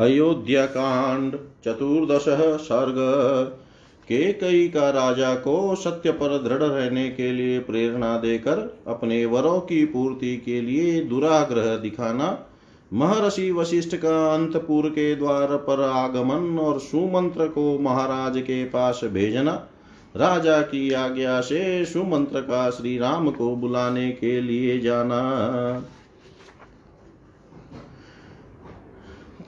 अयोध्याकांड, चतुर्दश सर्ग। के कई का राजा को सत्य पर दृढ़ रहने के लिए प्रेरणा देकर अपने वरों की पूर्ति के लिए दुराग्रह दिखाना, महर्षि वशिष्ठ का अंतपुर के द्वार पर आगमन और सुमंत्र को महाराज के पास भेजना, राजा की आज्ञा से सुमंत्र का श्री राम को बुलाने के लिए जाना।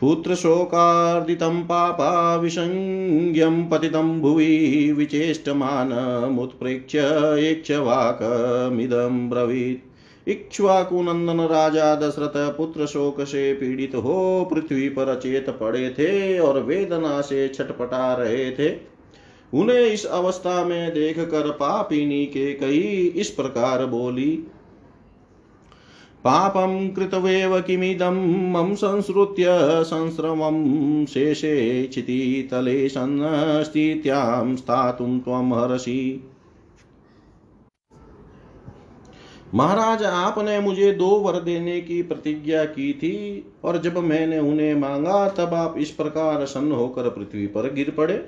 पुत्रशोकार्दितं पापा विसंज्ञं पतितं भुवि विचेष्टमानमुत्प्रेक्ष्य इक्ष्वाकमिदं ब्रवीत्। इक्ष्वाकुनंदन राजा दशरथ पुत्र शोक से पीड़ित हो, पृथ्वी पर चेत पड़े थे और वेदना से छटपटा रहे थे। उन्हें इस अवस्था में देख कर पापिनी के कई इस प्रकार बोली पापं कृतवेव किमिदं मम संसृत्य संस्रवं शेषे क्षितितले सन्नस्थित्यां स्थातुं त्वं हर्षि महाराज, आपने मुझे दो वर देने की प्रतिज्ञा की थी और जब मैंने उन्हें मांगा, तब आप इस प्रकार सन्न होकर पृथ्वी पर गिर पड़े।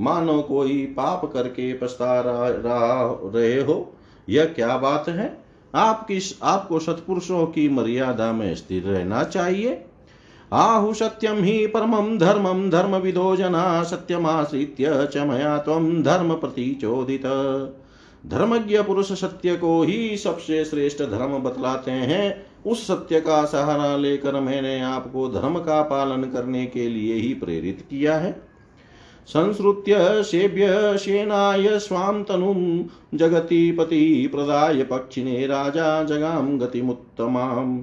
मानो कोई पाप करके पछता रहे हो, यह क्या बात है? आपकी आपको सत्पुरुषों की मर्यादा में स्थिर रहना चाहिए। आहु सत्यम ही परमं धर्मम धर्म विदो जना सत्यमाश्रित्य च मया त्वं धर्म प्रतिचोदित। धर्मज्ञ पुरुष सत्य को ही सबसे श्रेष्ठ धर्म बतलाते हैं। उस सत्य का सहारा लेकर मैंने आपको धर्म का पालन करने के लिए ही प्रेरित किया है। संसृत्य सेभ्य सेनाय स्वां तनुं जगतीपति प्रदाय पक्षिणे राजा जगाम गतिमुत्तमाम्।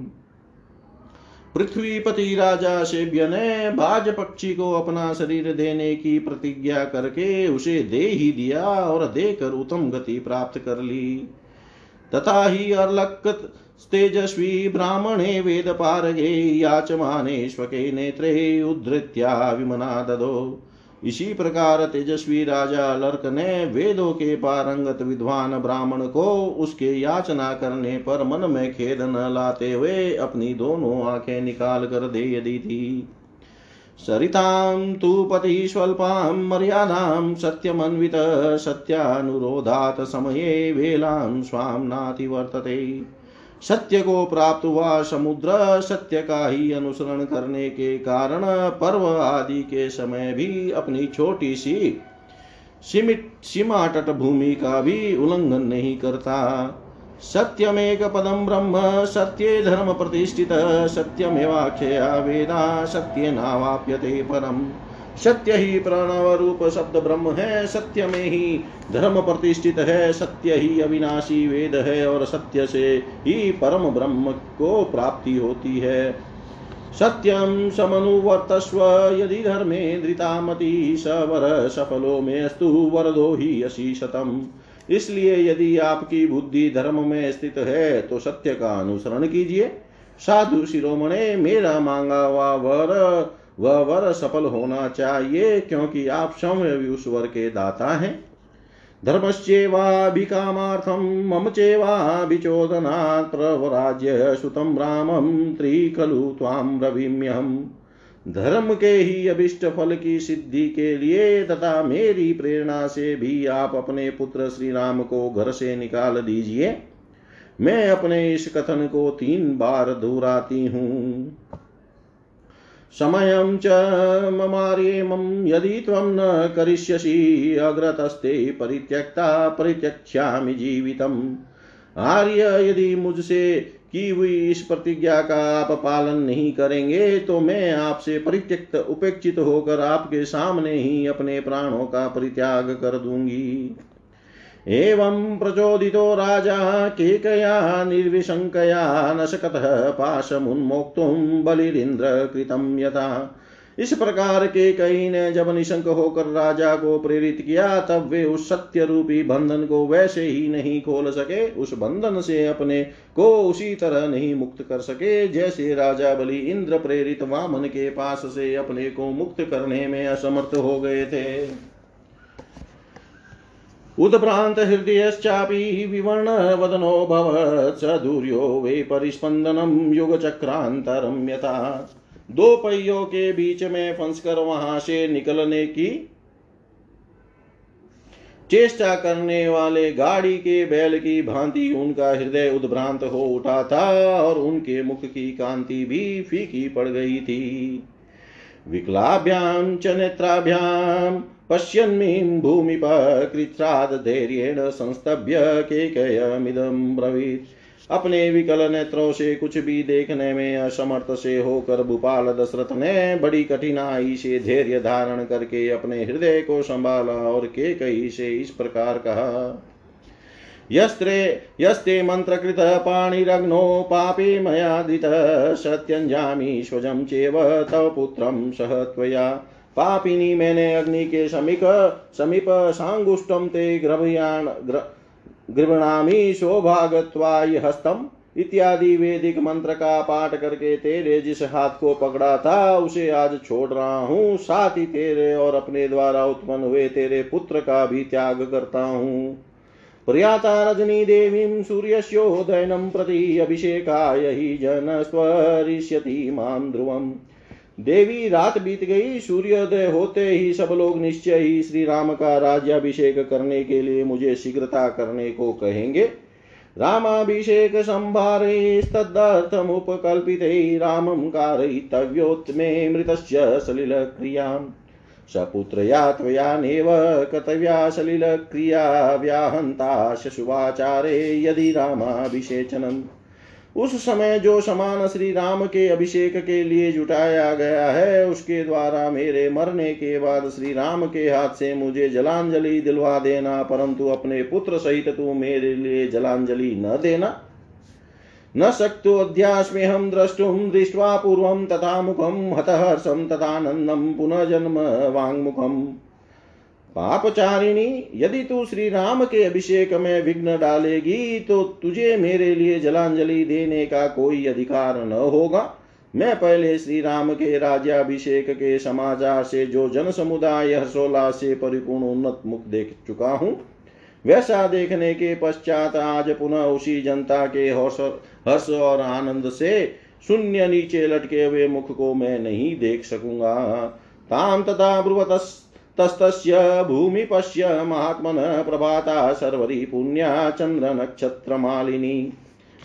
पृथ्वीपति राजा सेभ्य ने बाज पक्षी को अपना शरीर देने की प्रतिज्ञा करके उसे दे ही दिया और देकर उत्तम गति प्राप्त कर ली। तथा ही अर्लक तेजस्वी ब्राह्मणे वेद पारगे याचमाने स्वके नेत्रे उद्धृत्या विमना ददो। इसी प्रकार तेजस्वी राजा लर्क ने वेदों के पारंगत विद्वान ब्राह्मण को उसके याचना करने पर मन में खेद न लाते हुए अपनी दोनों आँखें निकाल कर दे दी थी। सरितां तु पति स्वल्पां मर्यादां सत्यमन्वित सत्यानुरोधात् समये वेलां स्वां नातिवर्तते। सत्य को प्राप्त हुआ समुद्र, सत्य का ही अनुसरण करने के कारण पर्व आदि के समय भी अपनी छोटी सी सीमित सीमा तट भूमि का भी उल्लंघन नहीं करता। सत्यमेक पदम ब्रह्म, सत्ये धर्म प्रतिष्ठित सत्यमेवाक्षया वेदा, सत्य नावाप्यते परम। सत्य ही प्रणव रूप शब्द ब्रह्म है, सत्य में ही धर्म प्रतिष्ठित है, सत्य ही अविनाशी वेद है और सत्य से ही परम ब्रह्म को प्राप्ति होती है। सत्यम समनुवर्तस्व, यदि धर्मे धृतामति सवर सफलो में अस्तु, वरदो ही अशीशतम इसलिए यदि आपकी बुद्धि धर्म में स्थित है तो सत्य का अनुसरण कीजिए। साधु शिरोमणे, मेरा मांगा वर वह वर सफल होना चाहिए, क्योंकि आप स्वयं उस वर के दाता हैं। धर्मश्चेवाभिकामार्थं मम चेवाभिचोदनात् प्रवराज्य सुतं रामं त्रिखलु त्वां ब्रवीम्यहम् धर्म के ही अभिष्ट फल की सिद्धि के लिए तथा मेरी प्रेरणा से भी आप अपने पुत्र श्री राम को घर से निकाल दीजिए। मैं अपने इस कथन को तीन बार दोहराती हूँ। समयं च ममार्येमं यदि त्वं न करिष्यसि, अग्रतस्ते परित्यक्ता परित्यक्ष्यामि जीवितम्। आर्य, यदि मुझसे की हुई इस प्रतिज्ञा का आप पालन नहीं करेंगे तो मैं आपसे परित्यक्त, उपेक्षित होकर आपके सामने ही अपने प्राणों का परित्याग कर दूँगी। एवं प्रचोदितो राजा केकया, निर्विशङ्कया न शकतः पाशमुन्मोक्तुं बलिरिन्द्रकृतं यथा। इस प्रकार के कई ने जब निशंक होकर राजा को प्रेरित किया, तब वे उस सत्य रूपी बंधन को वैसे ही नहीं खोल सके, उस बंधन से अपने को उसी तरह नहीं मुक्त कर सके, जैसे राजा बलि इंद्र प्रेरित वामन के पास से अपने को मुक्त करने में असमर्थ हो गए थे। उद्भ्रान्त हृदयश्चापि विवर्णवदनो भवत् स दूर्यो वे परिस्पन्दनं युगचक्रान्तरं यथा। दो पहियों के बीच में फंसकर वहाँ से निकलने की चेष्टा करने वाले गाड़ी के बैल की भांति उनका हृदय उद्भ्रांत हो उठा था और उनके मुख की कांति भी फीकी पड़ गई थी। विकलाभ्याम च नेत्राभ्याम पश्यन्मीं भूमिप कृच्छ्रादधैर्येण संस्तभ्य केकयमिदं ब्रवीत्। अपने विकल नेत्रों से कुछ भी देखने में असमर्थ से होकर भूपाल दशरथ ने बड़ी कठिनाई से धैर्य धारण करके अपने हृदय को संभाला और के कई से इस प्रकार कहा, यस्त्रे, यस्ते मन्त्रकृत पाणिरग्नो पापी मयादित सत्यञ्जामि स्वजं चेव तव पुत्रं सह त्वया पापिनी मैंने अग्नि के समीप समीप सांगुष्टम ते ग्रभयान गृहणामी सौभागत्वाय हस्तम इत्यादि वेदिक मंत्र का पाठ करके तेरे जिस हाथ को पकड़ा था, उसे आज छोड़ रहा हूँ। साथ ही तेरे और अपने द्वारा उत्पन्न हुए तेरे पुत्र का भी त्याग करता हूँ। प्रयाता रजनी देवी सूर्य सूर्यस्योदयनम प्रति अभिषेकाय ही जन स्वरिष्यति माम ध्रुवम। देवी रात बीत गई, सूर्योदय होते ही सब लोग निश्चय ही श्री राम का राज्याभिषेक करने के लिए मुझे शीघ्रता करने को कहेंगे। रामाभिषेक संभारेस्तदर्थमुपकल्पित रामं कारयितव्योत्मे, मृतस्य सलिलक्रियाँ सपुत्रया त्वया नेव कर्तव्या सलिलक्रिया, व्याहन्ता शशुवाचारे, यदि रामाभिषेचनम्। उस समय जो समान श्री राम के अभिषेक के लिए जुटाया गया है, उसके द्वारा मेरे मरने के बाद श्री राम के हाथ से मुझे जलांजलि दिलवा देना, परंतु अपने पुत्र सहित तू मेरे लिए जलांजलि न देना। न शक्तो अध्यास्मे हम द्रष्टुम दृष्ट्वा पूर्व तथा मुखम हतहर्षम तथानंदम पुनः जन्म वांगमुखम पापचारिणी, यदि तू श्री राम के अभिषेक में विघ्न डालेगी तो तुझे मेरे लिए जलांजलि देने का कोई अधिकार न होगा। मैं पहले श्री राम के राज्याभिषेक के समाचार से जो जन समुदाय हर्षोल्लास से परिपूर्ण उन्नत मुख देख चुका हूँ, वैसा देखने के पश्चात आज पुनः उसी जनता के हर्ष और आनंद से शून्य नीचे लटके हुए मुख को मैं नहीं देख सकूँगा। ताम तथा ब्रुवतस् तस्तस्य भूमिपश्य महात्मनः प्रभाता सर्वरी पुण्या मालिनी।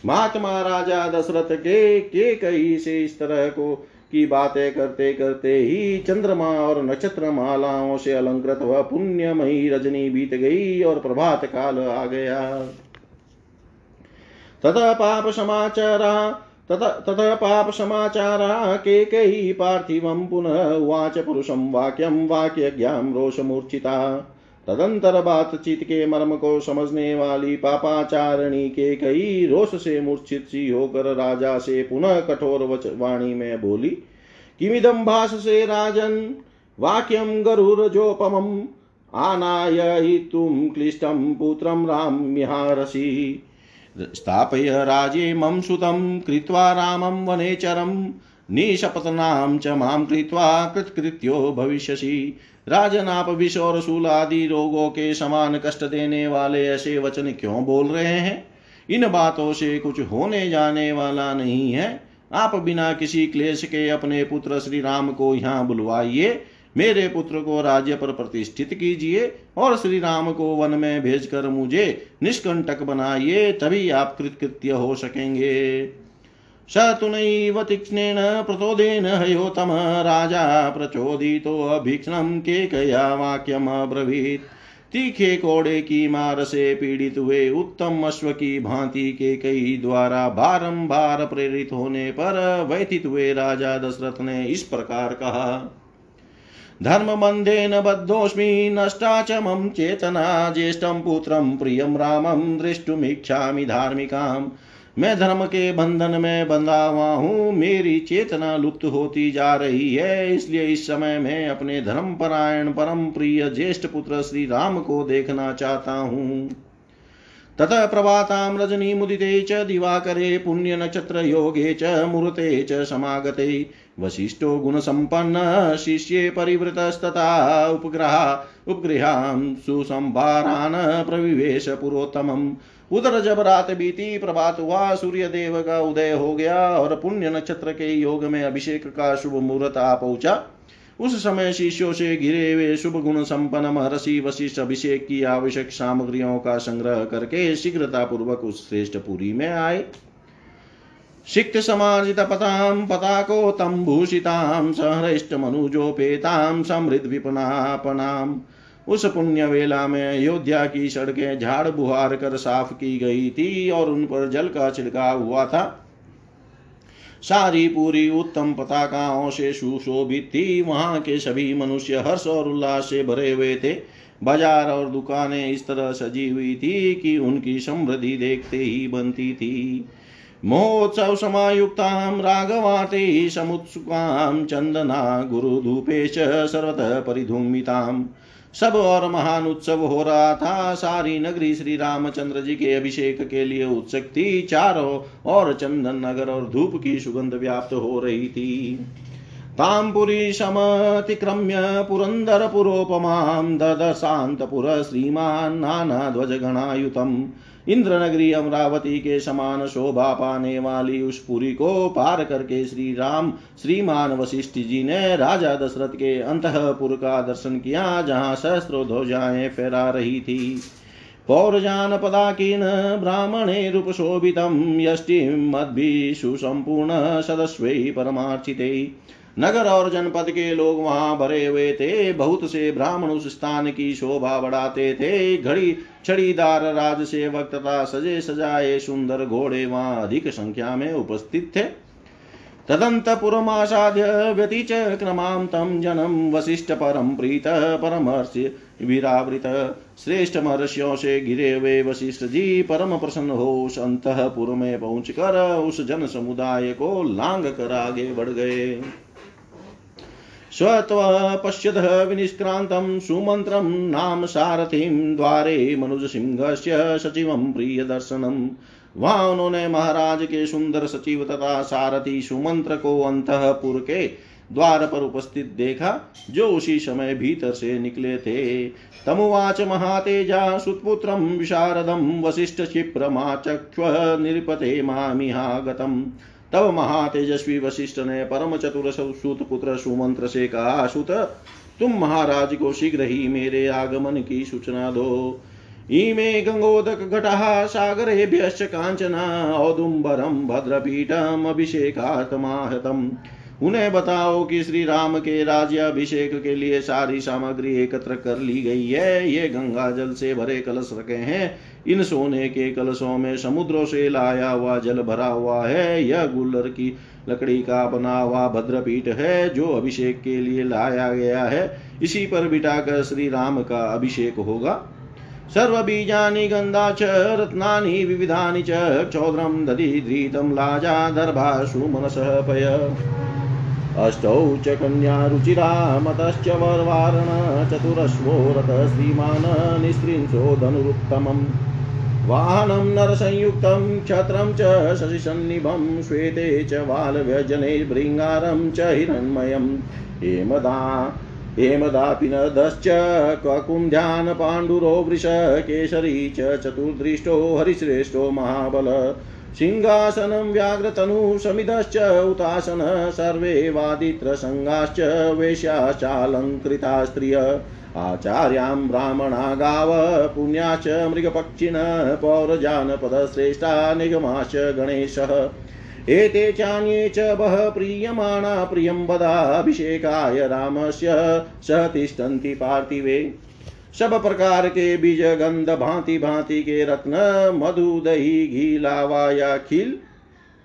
महात्मा राजा दशरथ के के कई से इस तरह को, की बातें करते करते ही चंद्रमा और नक्षत्र मालाओं से अलंकृत वह पुण्यमयी रजनी बीत गई और प्रभात काल आ गया। तथा पाप समाचारा ततः पाप समाचारा केकैः पार्थिवं पुनः उवाच वाक्यं वाक्यज्ञां रोषमूर्छिता तदंतर बातचीत के मर्म को समझने वाली पापाचारणी के कई रोष से मूर्छित सी होकर राजा से पुनः कठोर वच वाणी में बोली किमिदम भाष से राजन वाक्यम गरुरजोपमम आनाय तुम क्लिष्टम पुत्रम राम्यहारसी स्थापय राजे मम सुतं कृत्वा रामं वनेचरं निशपतनां च माँ कृत्वा कृतकृत्यो भविष्यसि। राजन आप विष और शूल आदि रोगों के समान कष्ट देने वाले ऐसे वचन क्यों बोल रहे हैं? इन बातों से कुछ होने जाने वाला नहीं है। आप बिना किसी क्लेश के अपने पुत्र श्री राम को यहाँ बुलवाइए। मेरे पुत्र को राज्य पर प्रतिष्ठित कीजिए और श्री राम को वन में भेजकर मुझे निष्कंटक बनाइए, तभी आप कृतकृत्य हो सकेंगे। स तुनैव तीक्ष्णेन प्रचोदेन हयोतम, राजा प्रचोदितो अभीक्षणं केकया वाक्यमब्रवीत् तीखे कोड़े की मार से पीड़ित हुए उत्तम अश्व की भांति के कई द्वारा बारंबार प्रेरित होने पर व्यथित हुए राजा दशरथ ने इस प्रकार कहा धर्मबन्धेन बद्धोऽस्मि नष्टा च मम चेतना ज्येष्ठं पुत्रं प्रियं रामं द्रष्टुमिच्छामि धार्मिकाम् मैं धर्म के बंधन में बंधा हुआ हूँ, मेरी चेतना लुप्त होती जा रही है, इसलिए इस समय मैं अपने धर्म परायण परम प्रिय ज्येष्ठ पुत्र श्री राम को देखना चाहता हूँ। ततः प्रभातां रजनीमुदिते च दिवाकरे पुण्यनक्षत्रयोगे च मुहूर्ते च समागते। वसिष्ठो गुणसम्पन्न शिष्ये परिवृतस्तथा उपग्रहा उपगृहां सुसंभारान् प्रविवेश पुरोत्तमम्। उधर जब रात बीती, प्रभात हुआ सूर्य देव का उदय हो गया और पुण्य नक्षत्र के योग में अभिषेक का शुभ मुहूर्त आ पहुँचा। उस समय शिष्यों से घिरे हुए शुभ गुण संपन्न महर्षि वशिष्ठ अभिषेक की आवश्यक सामग्रियों का संग्रह करके शीघ्रता पूर्वक उस श्रेष्ठ पुरी में आए। शिक्त समार्जित पताम पताको तम भूषिताम सहृष्ट मनुजोपेताम समृद्ध विपनापनाम उस पुण्य वेला में अयोध्या की सड़कें झाड़ बुहार कर साफ़ की गई थी और उन पर जल का छिड़काव हुआ था। सारी पूरी उत्तम पताकाओं से सुशोभित थी। वहाँ के सभी मनुष्य हर्ष और उल्लास से भरे हुए थे। बाज़ार और दुकानें इस तरह सजी हुई थी कि उनकी समृद्धि देखते ही बनती थी। महोत्सव समायुक्तां राघवाते समुत्सुकां चन्दना गुरुधूपेश सर्वतः परिधूमिताम् सब और महान उत्सव हो रहा था। सारी नगरी श्री रामचंद्र जी के अभिषेक के लिए उत्सुक थी। चारों और चंदन नगर और धूप की सुगंध व्याप्त हो रही थी। ताम्पुरी समतिक्रम्य पुरन्दरपुरोपमां ददशान्तपुर श्रीमान् नानाध्वजगणायुतम् इंद्र नगरी अमरावती के समान शोभा पाने वाली उस पुरी को पार करके श्री राम श्रीमान वशिष्ठ जी ने राजा दशरथ के अंतपुर का दर्शन किया जहाँ सहस्त्रो ध्वजाएँ फहरा रही थी पौरजान पदाकीन ब्राह्मणे रूपशोभितं यष्टिमद्भिः सुसम्पूर्ण सदस्वै परमार्चिते नगर और जनपद के लोग वहाँ भरे हुए थे। बहुत से ब्राह्मण उस स्थान की शोभा बढ़ाते थे। घड़ी छड़ीदार राज सेवक तथा सजे सजाए सुंदर घोड़े वहाँ अधिक संख्या में उपस्थित थे। तदन्तपुरमासाद्य व्यतिचक्रमां तं जनं वसिष्ठ परम प्रीत परमर्षि विरावृत श्रेष्ठ महर्षियों से घिरे हुए वशिष्ठ जी परम प्रसन्न हो अंतपुर में पहुँच कर उस जन समुदाय को लांग कर आगे बढ़ गए। स्वत्वपश्यतः विनिष्क्रान्तं सुमन्त्रं नाम सारथिं द्वारे मनुजसिंहस्य सचिवं प्रियदर्शनम् वहाँ उन्होंने महाराज के सुंदर सचिव तथा सारथी सुमंत्र को अंतपुर के द्वार पर उपस्थित देखा, जो उसी समय भीतर से निकले थे। तमुवाच महातेजा सुत्पुत्रं विशारदं वसिष्ठ क्षिप्रमाचक्ष्व निरपते मामिहागतम् तब महातेजस्वी वशिष्ठ ने परम चतुर सुत पुत्र सुमंत्र से कहा, सुत, तुम महाराज को शीघ्र ही मेरे आगमन की सूचना दो। इमे गंगोदक घटः सागरेभ्यश्च काञ्चना औदुम्बरं भद्रपीठम् अभिषेकार्थमाहतम्। उन्हें बताओ कि श्री राम के राज्याभिषेक के लिए सारी सामग्री एकत्र कर ली गई है। ये गंगा जल से भरे कलश रखे हैं। इन सोने के कलशों में समुद्रों से लाया हुआ जल भरा हुआ है। यह गुल्लर की लकड़ी का बना हुआ भद्रपीठ है, जो अभिषेक के लिए लाया गया है। इसी पर बिठाकर श्री राम का अभिषेक होगा। सर्वबीजानि गन्धा च, रत्नानि विविधानि च क्षौद्रं दधिधृतं लाजा दर्भाशु मनसः अष्टौ च कन्यारुचिरा मतश्च वरवारण चतुरश्वो रथः श्रीमान् निस्त्रिंशो धनुरुत्तमम् वाहनं नरसंयुक्तं, क्षत्रं च शशिसन्निभं, श्वेते च बालव्यजने भृङ्गारं च हिरण्मयं हेमदा हेमदापिनदश्च ककुन्ध्यान् पाण्डुरो वृष केसरी च चतुर्दृष्टो, हरिश्रेष्ठो महाबल। सिंहासनं व्याघ्रतनु समिदश्च उतासन सर्वे वादित्रसङ्गाश्च वेश्याश्चालङ्कृता स्त्रिय आचार्यां ब्राह्मणा गाव पुण्याश्च मृगपक्षिण, पौरजानपदश्रेष्ठा, निगमाश्च गणेशः। एते चान्ये च बह प्रीयमाणा, प्रियं वदाभिषेकाय रामस्य स तिष्ठन्ति पार्थिवे। सब प्रकार के बीज गंध भांति भांति के रत्न, मधु, दही, घी, लावा या खील,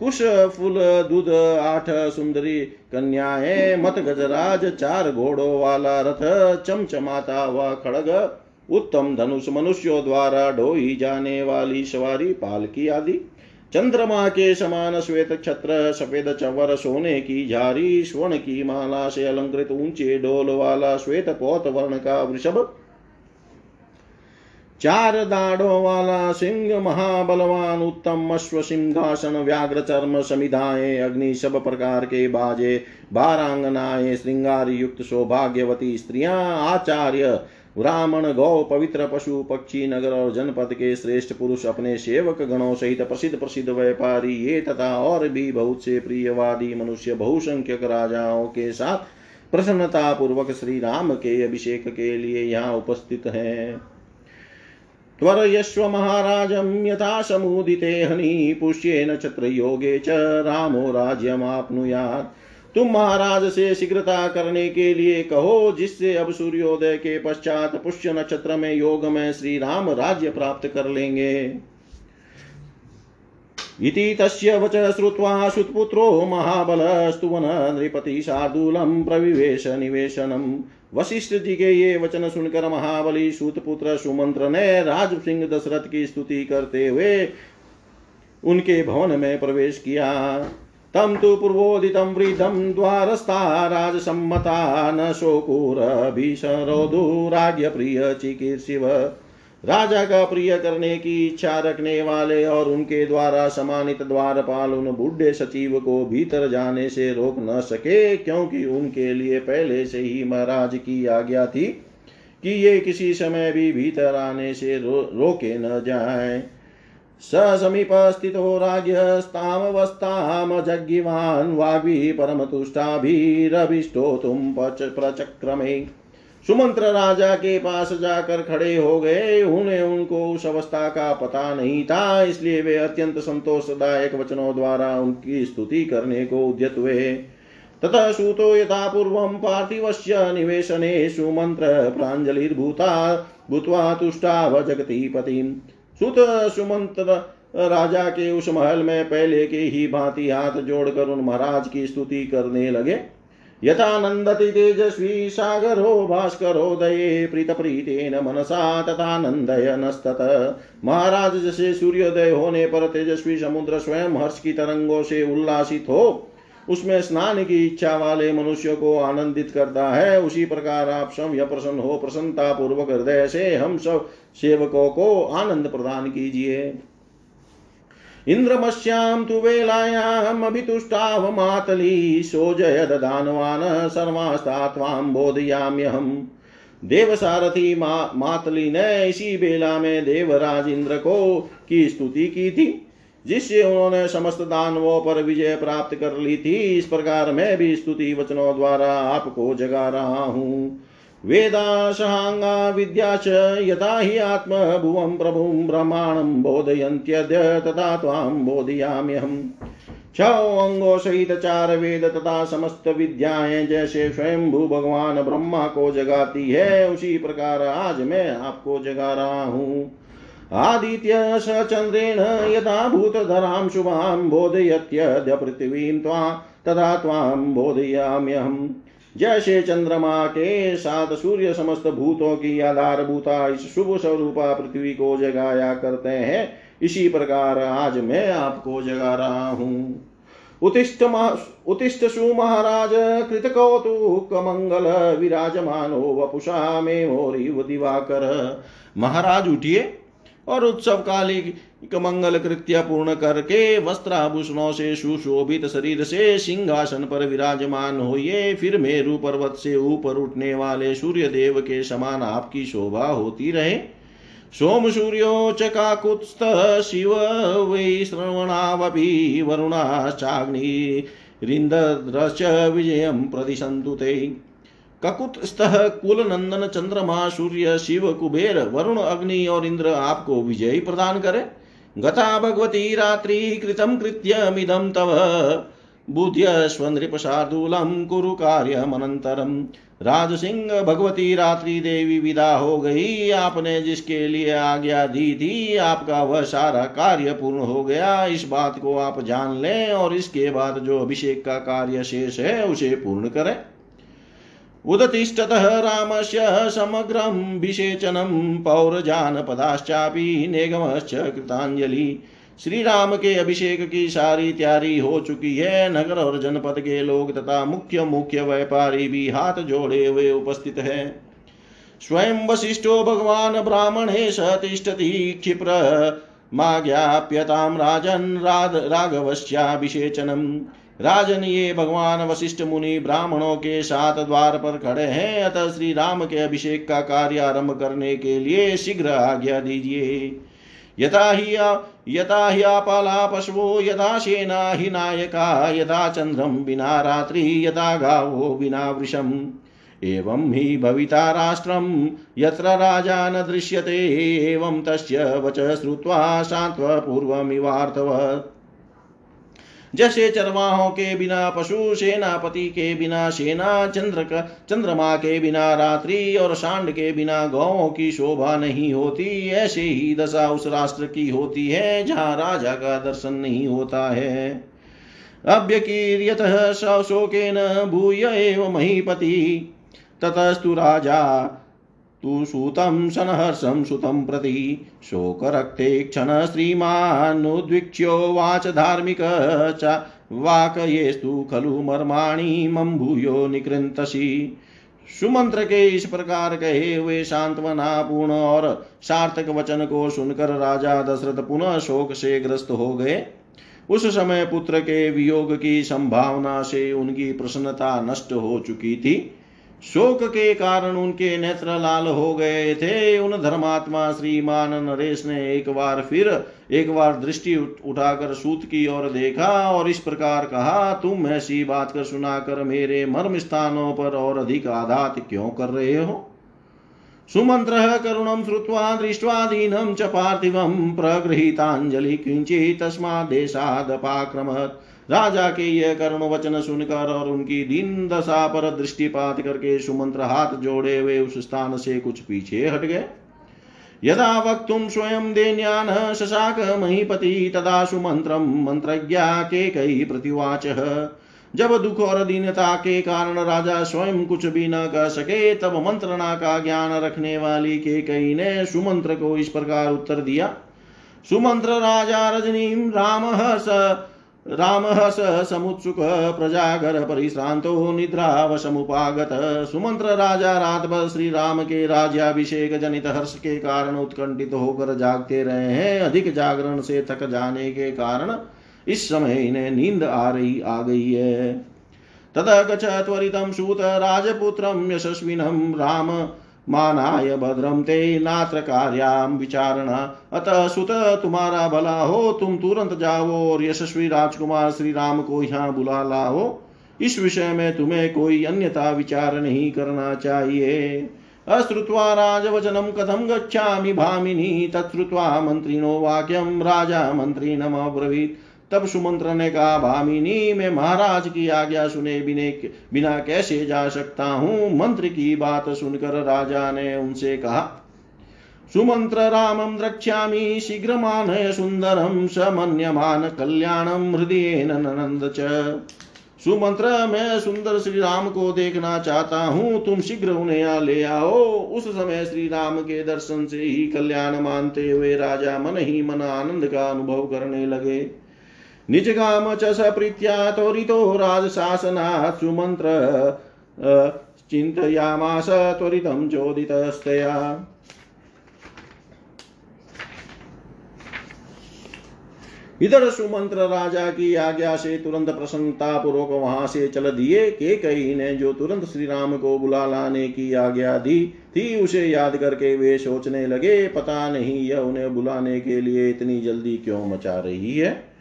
कुश, फूल, दूध, आठ, सुंदरी कन्याएँ मत गजराज, चार घोड़ों वाला रथ, चमचमाता व खड़ग, उत्तम धनुष मनुष्यों द्वारा ढोई जाने वाली सवारी, पालकी आदि। चंद्रमा के समान श्वेत छत्र, सफ़ेद चवर, सोने की झारी, स्वर्ण की माला से अलंकृत ऊँचे डोल वाला श्वेत पोत वर्ण का वृषभ चार दाढ़ों वाला सिंह महाबलवान उत्तम अश्व सिंहासन व्याघ्र चर्म समिधाएँ अग्नि सब प्रकार के बाजे बारांगनाएँ श्रृंगार युक्त सौभाग्यवती स्त्रियाँ, आचार्य, ब्राह्मण, गौ, पवित्र पशु, पक्षी, नगर और जनपद के श्रेष्ठ पुरुष अपने सेवक गणों सहित प्रसिद्ध प्रसिद्ध व्यापारी, ये तथा और भी बहुत से प्रियवादी मनुष्य बहुसंख्यक राजाओं के साथ प्रसन्नता पूर्वक श्री राम के अभिषेक के लिए यहाँ उपस्थित हैं। त्वरयस्व महाराजं यथा समुदिते हनि पुष्ये नक्षत्रयोगे च रामो राज्यमाप्नुयात्। तुम महाराज से शीघ्रता करने के लिए कहो, जिससे अब सूर्योदय के पश्चात पुष्य नक्षत्र में योग में श्री राम राज्य प्राप्त कर लेंगे। इति तस्य वच श्रुत्वा सुतपुत्रो महाबलस्तुवन नृपति शार्दूलं प्रविवेश निवेशनम्। वशिष्ठ जी के ये वचन सुनकर महाबली सूतपुत्र सुमंत्र ने राज सिंह दशरथ की स्तुति करते हुए उनके भवन में प्रवेश किया। तं तु पूर्वोदितं वृद्धं द्वारस्था राजसम्मता न शोकुरभिशरोधुराज्ञप्रियचिकीर्षिव राजा का प्रिय करने की इच्छा रखने वाले और उनके द्वारा सम्मानित द्वारपाल उन बुढ़े सचिव को भीतर जाने से रोक न सके क्योंकि उनके लिए पहले से ही महाराज की आज्ञा थी कि ये किसी समय भी भीतर आने से रो, रोके न जाए। स समीपस्थितो राज्ञस्तामवस्थामजज्ञिवान् वाग्भिः परमतुष्टाभिरभिष्टोतुं प्रचक्रमे। सुमंत्र राजा के पास जाकर खड़े हो गए। उन्हें उनको उस अवस्था का पता नहीं था, इसलिए वे अत्यंत संतोषदायक वचनों द्वारा उनकी स्तुति करने को उद्यत हुए। ततः सूतो यथा पूर्व पार्थिवस्य निवेशने सुमंत्र प्राजलिर्भूता भूत्वा तुष्टाव जगती पतिम सुत सुमंत राजा के उस महल में पहले के ही भांति हाथ जोड़कर उन महाराज की स्तुति करने लगे। यथा नंदति तेजस्वी सागरो भास्करोदये प्रीत प्रीतेन मनसा तथा नंदयनस्तत महाराज, जैसे सूर्योदय होने पर तेजस्वी समुद्र स्वयं हर्ष की तरंगों से उल्लासित हो, उसमें स्नान की इच्छा वाले मनुष्य को आनंदित करता है, उसी प्रकार आप सब यह प्रसन्न हो प्रसन्नता पूर्वक हृदय से हम सब सेवकों को आनंद प्रदान कीजिए। इन्द्रमस्यां तु वेलायामभितुष्टावमातली सोजय ददानवान् सर्वास्ता त्वां बोधयाम्यहम्। देव सारथी मा, मातली ने इसी बेला में देवराज इंद्र को की स्तुति की थी जिससे उन्होंने समस्त दानवों पर विजय प्राप्त कर ली थी इस प्रकार मैं भी स्तुति वचनों द्वारा आपको जगा रहा हूँ। वेदा सहांगा विद्या च यथा हि आत्मभुवं प्रभुं ब्रह्माणं बोधयन्त्यद्य तथा त्वां बोधयाम्यहम्। छो अंगों सहित चार वेद तथा समस्त विद्याएँ जैसे स्वयं भू भगवान ब्रह्मा को जगाती है, उसी प्रकार आज मैं आपको जगा रहा हूँ। आदित्य स चन्द्रेण यथा भूतधरां शुभां बोधयत्यद्य पृथिवीं त्वा तथा त्वां बोधयाम्यहम्। जैसे चंद्रमा के साथ सूर्य समस्त भूतों की आधारभूता इस शुभ स्वरूपा पृथ्वी को जगाया करते हैं। इसी प्रकार आज मैं आपको जगा रहा हूँ। उत्तिष्ठ उत्तिष्ठ सु महाराज, कृतकौतुक, मंगल, विराजमानो वपुषा में दिवाकर। महाराज, उठिए। और उत्सव कालिक मंगल कृत्य पूर्ण करके वस्त्राभूषणों से सुशोभित शरीर से सिंहासन पर विराजमान होइए। फिर मेरु पर्वत से ऊपर उठने वाले सूर्य देव के समान आपकी शोभा होती रहे। सोम सूर्यो सूर्योचकाकुत्स्थ शिव वै श्रवणावपि वरुणाश्चाग्नि रिन्दद्रश्च विजयं प्रतिसन्तु ते ककुतस्तः कुल नंदन चंद्रमा सूर्य शिव कुबेर वरुण अग्नि और इंद्र आपको विजय प्रदान करे। गता भगवती रात्रि कृतम कृत्यमिदं तव। बुद्ध्य बुद्ध्यस्वनृपशार्दूलं कुरु कार्यमनन्तरम् राज सिंह भगवती रात्रि देवी विदा हो गई। आपने जिसके लिए आज्ञा दी थी, आपका वह सारा कार्य पूर्ण हो गया। इस बात को आप जान लें और इसके बाद जो अभिषेक का कार्य शेष है, उसे पूर्ण करें। उदतिष्ठतः रामस्य समग्रं विषेचनं पौरजानपदाश्चापि नेगमश्च कृतांजलि श्री राम के अभिषेक की सारी तैयारी हो चुकी है। नगर और जनपद के लोग तथा मुख्य मुख्य व्यापारी भी हाथ जोड़े हुए उपस्थित है। स्वयं वशिष्ठो भगवान ब्राह्मणे सतिष्ठति क्षिप्र। माज्ञाप्यतां राजन् राघवस्याभिषेचनम् राजन ये भगवान वशिष्ठ मुनि ब्राह्मणों के साथ द्वार पर खड़े हैं। अतः श्री राम के अभिषेक का कार्य आरंभ करने के लिए शीघ्र आज्ञा दीजिए। यथा हि यथा ह्यापाला पशवो, यथा सेना हि नायका, यथा चंद्रम बिना रात्रि, यथा गावो बिना वृषम। एवं हि भविता राष्ट्रं यत्र राजा न दृश्यते, एवं तस्य वच श्रुत्वा शान्त्वपूर्वमिवार्थवत् जैसे चरवाहों के बिना, पशु सेनापति के बिना, सेना चंद्र चंद्रमा के बिना, रात्रि और सांड के बिना गौों की शोभा नहीं होती। ऐसे ही दशा उस राष्ट्र की होती है, जहाँ राजा का दर्शन नहीं होता है। अभ्यकीर्यत शोकेन भूय एव महीपति। ततस्तु राजा तु सूतं शनहर्षं सुतं प्रति शोकरक्ते क्षण श्रीमानुद्वीक्ष्यो वाच धार्मिक च वाकयेस्तु खलु मर्माणि मम भूयो निकृन्तसि। सुमंत्र के इस प्रकार कहे हुए सांत्वना पूर्ण और सार्थक वचन को सुनकर राजा दशरथ पुनः शोक से ग्रस्त हो गए। उस समय पुत्र के वियोग की संभावना से उनकी प्रसन्नता नष्ट हो चुकी थी। शोक के कारण उनके नेत्र लाल हो गए थे। उन धर्मात्मा श्रीमान नरेश ने एक बार फिर, एक बार दृष्टि उठाकर सूत की ओर देखा और इस प्रकार कहा, तुम ऐसी बात कर सुनाकर मेरे मर्म स्थानों पर और अधिक आधात क्यों कर रहे हो? सुमंत्र करुणम श्रुवा दृष्ट्वा दीनम च पार्थिवम प्रगृहीतांजलि किंचित तस्मा देशादपाक्रमत राजा के यह करुण वचन सुनकर और उनकी दीन दशा पर दृष्टिपात करके सुमंत्र हाथ जोड़े हुए उस स्थान से कुछ पीछे हट गए। यदा वक्तुं स्वयं देन्यान शशाक महीपति तदा सुमंत्रम मंत्रज्ञा के कई प्रतिवाच जब दुख और दीनता के कारण राजा स्वयं कुछ भी न कर सके, तब मंत्रणा का ज्ञान रखने वाली के कई ने सुमंत्र को इस प्रकार उत्तर दिया। सुमंत्र, राजा रजनी राम रामः स समुत्सुक, प्रजागर, परिश्रांतो निद्रावशमुपागत सुमंत्र, राजा रात भर श्री राम के राज्याभिषेक जनित हर्ष के कारण उत्कंठित होकर जागते रहे हैं। अधिक जागरण से थक जाने के कारण इस समय इन्हें नींद आ रही, आ गई है। तद गच त्वरितं सूत राजपुत्रं यशस्विनं राम मानाय भद्रम ते नात्र कार्याम विचारणा। अतः सुत, तुम्हारा भला हो, तुम तुरंत जाओ और यशस्वी राजकुमार श्री राम को यहाँ बुला लाओ। इस विषय में तुम्हें कोई अन्यथा विचार नहीं करना चाहिए। अश्रुत्वा राजवचनम कथम गच्छामि भामिनी, तत्श्रुत्वा मंत्रिणो वाक्यम राजा मंत्रिणमब्रवीत् तब सुमंत्र ने कहा, भामिनी, मैं महाराज की आज्ञा सुने बिने बिना कैसे जा सकता हूँ? मंत्र की बात सुनकर राजा ने उनसे कहा, सुमंत्र रामं द्रक्ष्यामि, शीघ्रमानय सुंदरम समन्यमान कल्याणम हृदय नंद च। सुमंत्र, मैं सुंदर श्री राम को देखना चाहता हूँ, तुम शीघ्र उन्हें ले आओ। उस समय श्री राम के दर्शन से ही कल्याण मानते हुए राजा मन ही मन आनंद का अनुभव करने लगे। निजगाम च सप्रीत्या त्वरितो राजशासनात् सुमन्त्र चिन्तयामास त्वरितं चोदितस्तया। इधर सुमंत्र राजा की आज्ञा से तुरंत प्रसन्नता पूर्वक वहाँ से चल दिए। के कई ने जो तुरंत श्री राम को बुला लाने की आज्ञा दी थी, उसे याद करके वे सोचने लगे, पता नहीं यह उन्हें बुलाने के लिए इतनी जल्दी क्यों मचा रही है।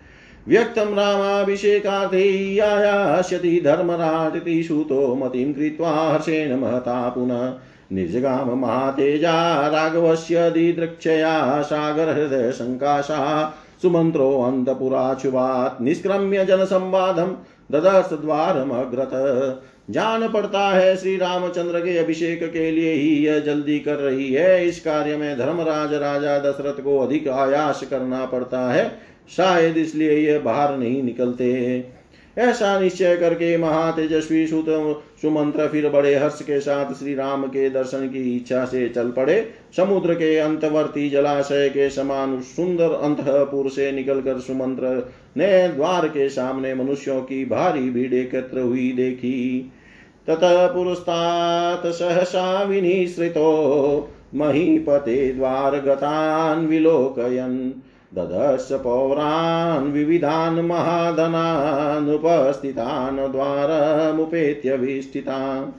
व्यक्तं रामाभिषेकार्थे यायास्यति धर्मराटिति सूतो मतिं कृत्वा हर्षेण महता पुनः। महातेजा राघवस्य दिदृक्षया सागरहृदयसङ्काशा सुमन्त्रोऽन्तपुराचुवात् निष्क्रम्य जनसंवादं ददर्शद्वारमग्रत। जान पड़ता है श्री रामचंद्र के अभिषेक के लिए ही यह जल्दी कर रही है। इस कार्य में धर्मराज राजा दशरथ को अधिक आयास करना पड़ता है। शायद इसलिए यह बाहर नहीं निकलते। ऐसा निश्चय करके महातेजस्वी सुत सुमंत्र फिर बड़े हर्ष के साथ श्री राम के दर्शन की इच्छा से चल पड़े। समुद्र के अंतवर्ती जलाशय के समान सुंदर अंतपुर से निकलकर सुमंत्र ने द्वार के सामने मनुष्यों की भारी भीड़ एकत्र हुई देखी। ततः पुरस्तात सहसा विनिश्रितो महीपते द्वार गतान विलोकयन। ददश पौरान् विविधान् महाधनानुपस्थितान् द्वारमुपेत्यभिष्ठितान्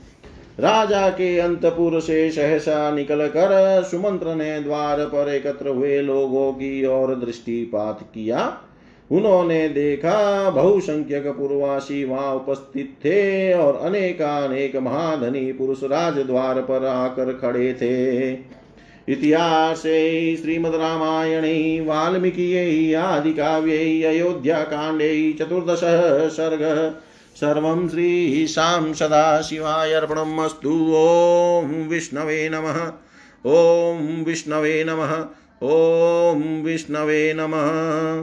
राजा के अंतपुर से सहसा निकल कर सुमंत्र ने द्वार पर एकत्र हुए लोगों की ओर दृष्टिपात किया। उन्होंने देखा, बहुसंख्यक पूर्वासी वहाँ उपस्थित थे और अनेकानेक महाधनी पुरुष राजद्वार पर आकर खड़े थे। इतिहासे श्रीमद्रामायणे वाल्मीकियै आदिकाव्यै अयोध्याकाण्डे चतुर्दशः सर्गः। सर्वं श्रीशां सदाशिवाय अर्पणम् अस्तु ॐ विष्णवे नमः। ॐ विष्णवे नमः। ॐ विष्णवे नमः।